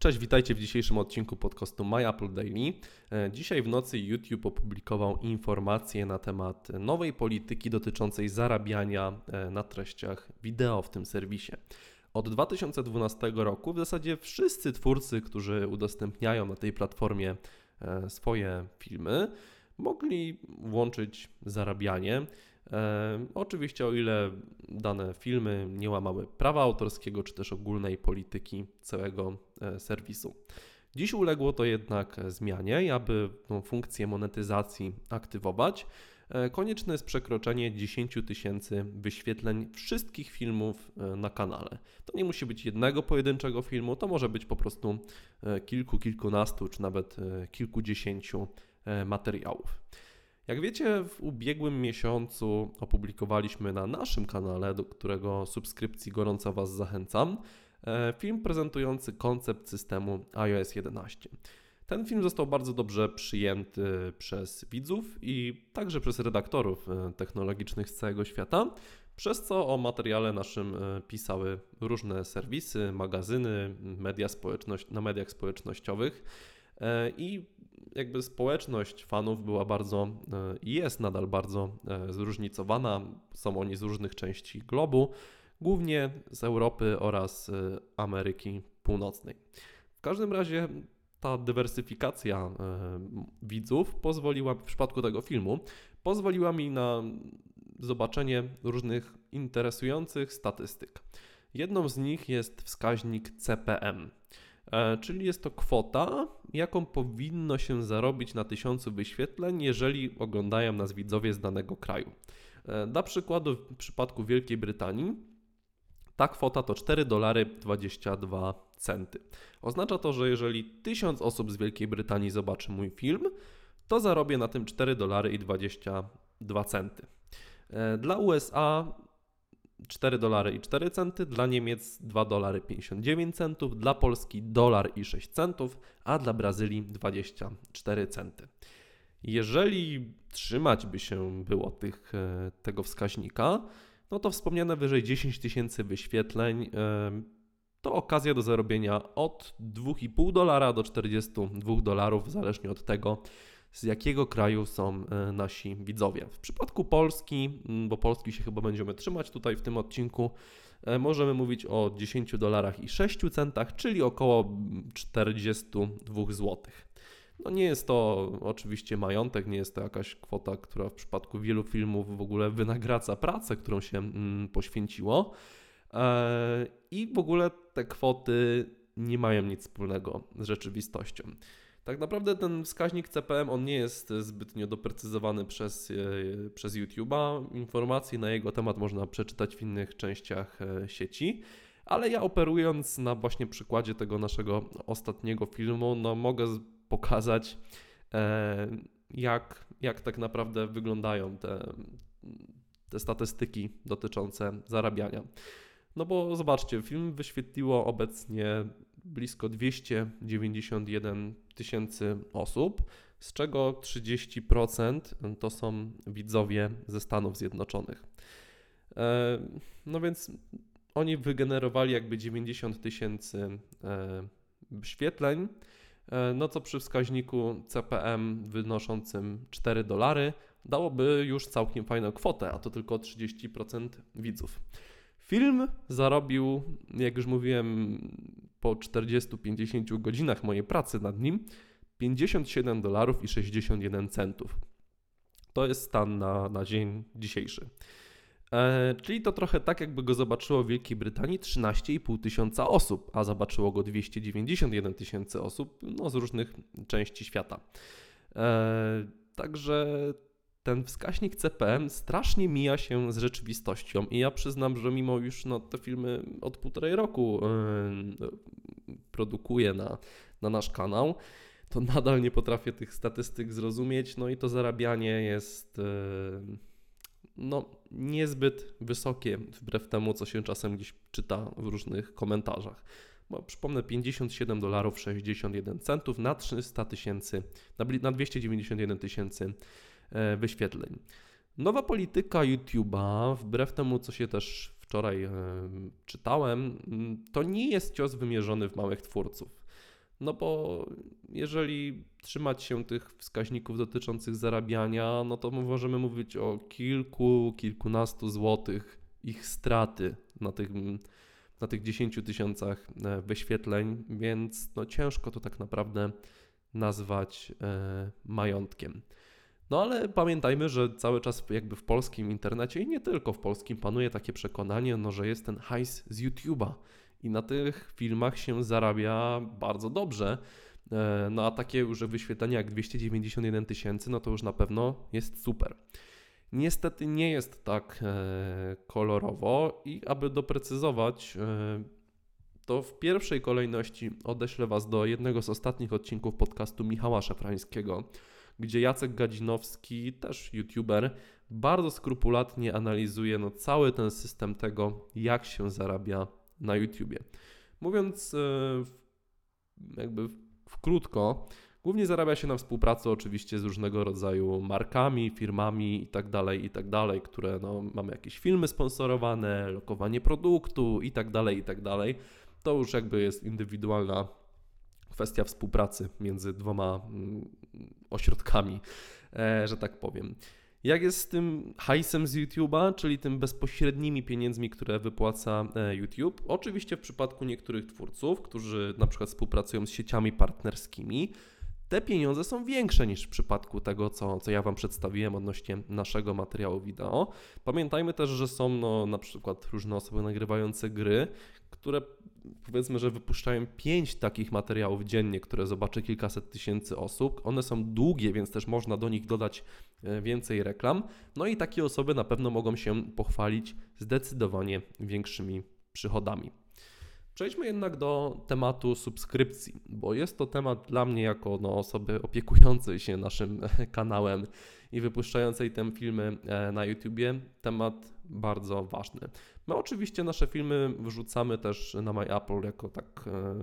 Cześć, witajcie w dzisiejszym odcinku podcastu My Apple Daily. E, Dzisiaj w nocy YouTube opublikował informacje na temat nowej polityki dotyczącej zarabiania e, na treściach wideo w tym serwisie. Od 2012 roku w zasadzie wszyscy twórcy, którzy udostępniają na tej platformie e, swoje filmy, mogli włączyć zarabianie. E, oczywiście, o ile dane filmy nie łamały prawa autorskiego czy też ogólnej polityki całego e, serwisu. Dziś uległo to jednak zmianie i aby tą funkcję monetyzacji aktywować, e, konieczne jest przekroczenie 10 tysięcy wyświetleń wszystkich filmów e, na kanale. To nie musi być jednego pojedynczego filmu, to może być po prostu e, kilku, kilkunastu czy nawet kilkudziesięciu materiałów. Jak wiecie, w ubiegłym miesiącu opublikowaliśmy na naszym kanale, do którego subskrypcji gorąco Was zachęcam, e, film prezentujący koncept systemu iOS 11. Ten film został bardzo dobrze przyjęty przez widzów i także przez redaktorów e, technologicznych z całego świata, przez co o materiale naszym e, pisały różne serwisy, magazyny, media społeczność, na mediach społecznościowych. E, I jakby społeczność fanów była bardzo e, i jest nadal bardzo e, zróżnicowana. Są oni z różnych części globu, głównie z Europy oraz Ameryki Północnej. W każdym razie ta dywersyfikacja widzów pozwoliła, w przypadku tego filmu, pozwoliła mi na zobaczenie różnych interesujących statystyk. Jedną z nich jest wskaźnik CPM. E, czyli jest to kwota, jaką powinno się zarobić na tysiącu wyświetleń, jeżeli oglądają nas widzowie z danego kraju. E, Dla przykładu, w przypadku Wielkiej Brytanii ta kwota to 4 dolary 22 centy. Oznacza to, że jeżeli 1000 osób z Wielkiej Brytanii zobaczy mój film, to zarobię na tym 4 dolary i 22 centy. E, Dla USA 4 dolary i 4 centy, dla Niemiec 2 dolary 59 centów, dla Polski dolar i 6 centów, a dla Brazylii 24 centy. Jeżeli trzymać by się było tych, e, tego wskaźnika, no to wspomniane wyżej 10 tysięcy wyświetleń e, to okazja do zarobienia od 2,5 dolara do 42 dolarów, zależnie od tego, z jakiego kraju są e, nasi widzowie. W przypadku Polski, bo Polski się chyba będziemy trzymać tutaj w tym odcinku, e, możemy mówić o 10 dolarach i 6 centach, czyli około mm, 42 zł. No nie jest to oczywiście majątek, nie jest to jakaś kwota, która w przypadku wielu filmów w ogóle wynagradza pracę, którą się poświęciło. E, I w ogóle te kwoty nie mają nic wspólnego z rzeczywistością. Tak naprawdę ten wskaźnik CPM on nie jest zbytnio doprecyzowany przez, e, przez YouTube'a. Informacje na jego temat można przeczytać w innych częściach e, sieci. Ale ja operując na właśnie przykładzie tego naszego ostatniego filmu, no mogę pokazać e, jak, jak tak naprawdę wyglądają te, te statystyki dotyczące zarabiania. No bo zobaczcie, film wyświetliło obecnie blisko 291 tysięcy osób, z czego 30% to są widzowie ze Stanów Zjednoczonych. E, No więc oni wygenerowali jakby 90 tysięcy e, wyświetleń, e, no co przy wskaźniku CPM wynoszącym 4 dolary dałoby już całkiem fajną kwotę, a to tylko 30% widzów. Film zarobił, jak już mówiłem, po 40-50 godzinach mojej pracy nad nim 57 dolarów i 61 centów. To jest stan na, na dzień dzisiejszy. E, czyli to trochę tak, jakby go zobaczyło w Wielkiej Brytanii 13,5 tysiąca osób, a zobaczyło go 291 tysięcy osób no, z różnych części świata. E, także ten wskaźnik CPM strasznie mija się z rzeczywistością i ja przyznam, że mimo już no, te filmy od półtorej roku yy, produkuję na, na nasz kanał, to nadal nie potrafię tych statystyk zrozumieć, no i to zarabianie jest yy, no, niezbyt wysokie, wbrew temu, co się czasem gdzieś czyta w różnych komentarzach. Bo przypomnę, 57 dolarów 61 centów na 300 tysięcy, na, bli- na 291 tysięcy wyświetleń. Nowa polityka YouTube'a, wbrew temu, co się też wczoraj e, czytałem, m, to nie jest cios wymierzony w małych twórców. No bo jeżeli trzymać się tych wskaźników dotyczących zarabiania, no to możemy mówić o kilku, kilkunastu złotych ich straty na tych, na tych 10 tysiącach e, wyświetleń, więc no ciężko to tak naprawdę nazwać e, majątkiem. No ale pamiętajmy, że cały czas jakby w polskim internecie i nie tylko w polskim panuje takie przekonanie, no, że jest ten hajs z YouTube'a i na tych filmach się zarabia bardzo dobrze. E, no a takie już wyświetlenia jak 291 tysięcy, no to już na pewno jest super. Niestety nie jest tak e, kolorowo i aby doprecyzować, e, to w pierwszej kolejności odeślę Was do jednego z ostatnich odcinków podcastu Michała Szafrańskiego, gdzie Jacek Gadzinowski, też youtuber, bardzo skrupulatnie analizuje no, cały ten system tego, jak się zarabia na YouTubie. Mówiąc e, jakby w krótko, głównie zarabia się na współpracy oczywiście z różnego rodzaju markami, firmami itd., tak itd., tak które no, mamy jakieś filmy sponsorowane, lokowanie produktu itd., tak itd. To już jakby jest indywidualna kwestia współpracy między dwoma mm, ośrodkami, e, że tak powiem. Jak jest z tym hajsem z YouTube'a, czyli tym bezpośrednimi pieniędzmi, które wypłaca e, YouTube? Oczywiście w przypadku niektórych twórców, którzy na przykład współpracują z sieciami partnerskimi, te pieniądze są większe niż w przypadku tego, co, co ja Wam przedstawiłem odnośnie naszego materiału wideo. Pamiętajmy też, że są no, na przykład różne osoby nagrywające gry, które powiedzmy, że wypuszczają pięć takich materiałów dziennie, które zobaczy kilkaset tysięcy osób. One są długie, więc też można do nich dodać e, więcej reklam. No i takie osoby na pewno mogą się pochwalić zdecydowanie większymi przychodami. Przejdźmy jednak do tematu subskrypcji, bo jest to temat dla mnie jako no, osoby opiekującej się naszym kanałem i wypuszczającej te filmy e, na YouTubie temat bardzo ważny. My oczywiście nasze filmy wrzucamy też na MyApple jako tak e,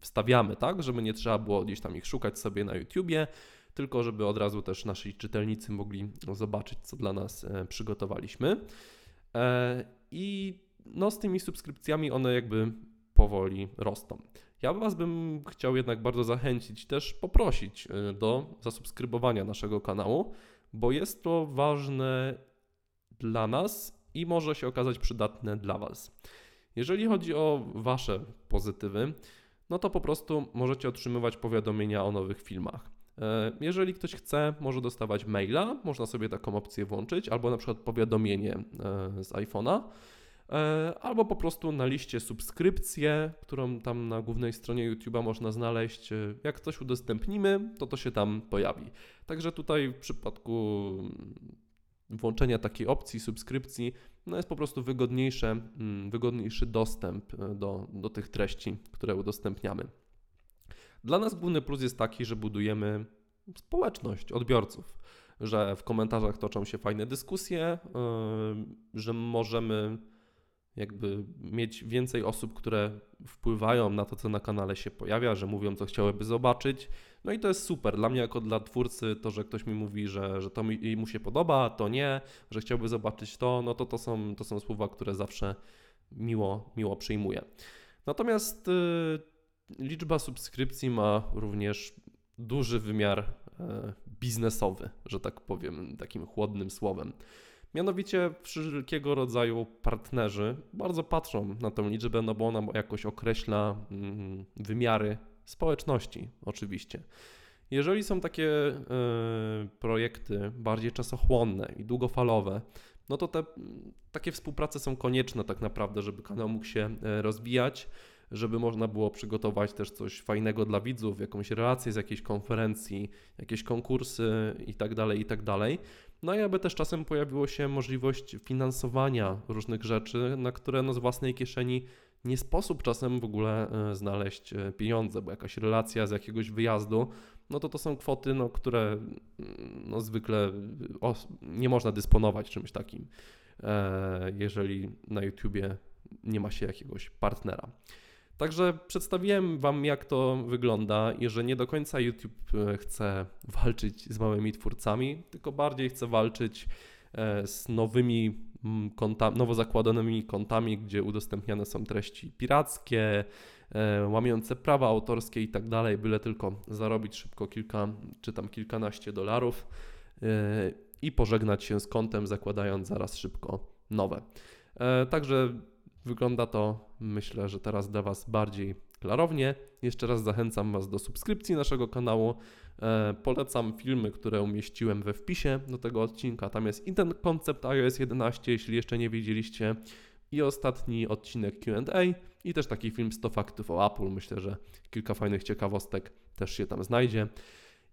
wstawiamy, tak, żeby nie trzeba było gdzieś tam ich szukać sobie na YouTubie, tylko żeby od razu też nasi czytelnicy mogli zobaczyć, co dla nas e, przygotowaliśmy. I no z tymi subskrypcjami one jakby powoli rosną. Ja Was bym chciał jednak bardzo zachęcić, też poprosić do zasubskrybowania naszego kanału, bo jest to ważne dla nas i może się okazać przydatne dla Was. Jeżeli chodzi o Wasze pozytywy, no to po prostu możecie otrzymywać powiadomienia o nowych filmach. E, jeżeli ktoś chce, może dostawać maila, można sobie taką opcję włączyć, albo na przykład powiadomienie e, z iPhone'a, e, albo po prostu na liście subskrypcje, którą tam na głównej stronie YouTube'a można znaleźć. Jak coś udostępnimy, to to się tam pojawi. Także tutaj w przypadku włączenia takiej opcji subskrypcji no jest po prostu wygodniejsze, mm, wygodniejszy dostęp e, do, do tych treści, które udostępniamy. Dla nas główny plus jest taki, że budujemy społeczność odbiorców, że w komentarzach toczą się fajne dyskusje, e, że możemy jakby mieć więcej osób, które wpływają na to, co na kanale się pojawia, że mówią, co chciałyby zobaczyć. No i to jest super. Dla mnie, jako dla twórcy, to, że ktoś mi mówi, że, że to mi, mu się podoba, to nie, że chciałby zobaczyć to, no to to są, to są słowa, które zawsze miło, miło przyjmuję. Natomiast y, liczba subskrypcji ma również duży wymiar y, biznesowy, że tak powiem, takim chłodnym słowem. Mianowicie wszelkiego rodzaju partnerzy bardzo patrzą na tę liczbę, no bo ona jakoś określa mm, wymiary społeczności, oczywiście. Jeżeli są takie y, projekty bardziej czasochłonne i długofalowe, no to te takie współprace są konieczne tak naprawdę, żeby kanał mógł się e, rozwijać, żeby można było przygotować też coś fajnego dla widzów, jakąś relację z jakiejś konferencji, jakieś konkursy itd., tak itd. Tak no i aby też czasem pojawiła się możliwość finansowania różnych rzeczy, na które no z własnej kieszeni nie sposób czasem w ogóle e, znaleźć e, pieniądze, bo jakaś relacja z jakiegoś wyjazdu, no to to są kwoty, no, które mm, no, zwykle nie można dysponować czymś takim, e, jeżeli na YouTubie nie ma się jakiegoś partnera. Także przedstawiłem Wam, jak to wygląda i że nie do końca YouTube e, chce walczyć z małymi twórcami, tylko bardziej chce walczyć e, z nowymi mm, nowo zakładanymi kontami, gdzie udostępniane są treści pirackie, e, łamiące prawa autorskie i tak dalej, byle tylko zarobić szybko kilka czy tam kilkanaście dolarów i pożegnać się z kontem, zakładając zaraz szybko nowe. Także wygląda to, myślę, że teraz dla Was bardziej klarownie. Jeszcze raz zachęcam Was do subskrypcji naszego kanału. E, Polecam filmy, które umieściłem we wpisie do tego odcinka. Tam jest i ten koncept iOS 11, jeśli jeszcze nie widzieliście, i ostatni odcinek QA, i też taki film 100 faktów o Apple. Myślę, że kilka fajnych ciekawostek też się tam znajdzie.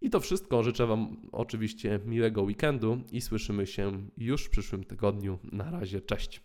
I to wszystko. Życzę Wam oczywiście miłego weekendu i słyszymy się już w przyszłym tygodniu. Na razie, cześć.